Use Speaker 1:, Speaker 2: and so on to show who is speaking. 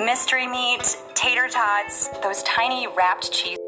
Speaker 1: mystery meat, tater tots, those tiny wrapped cheese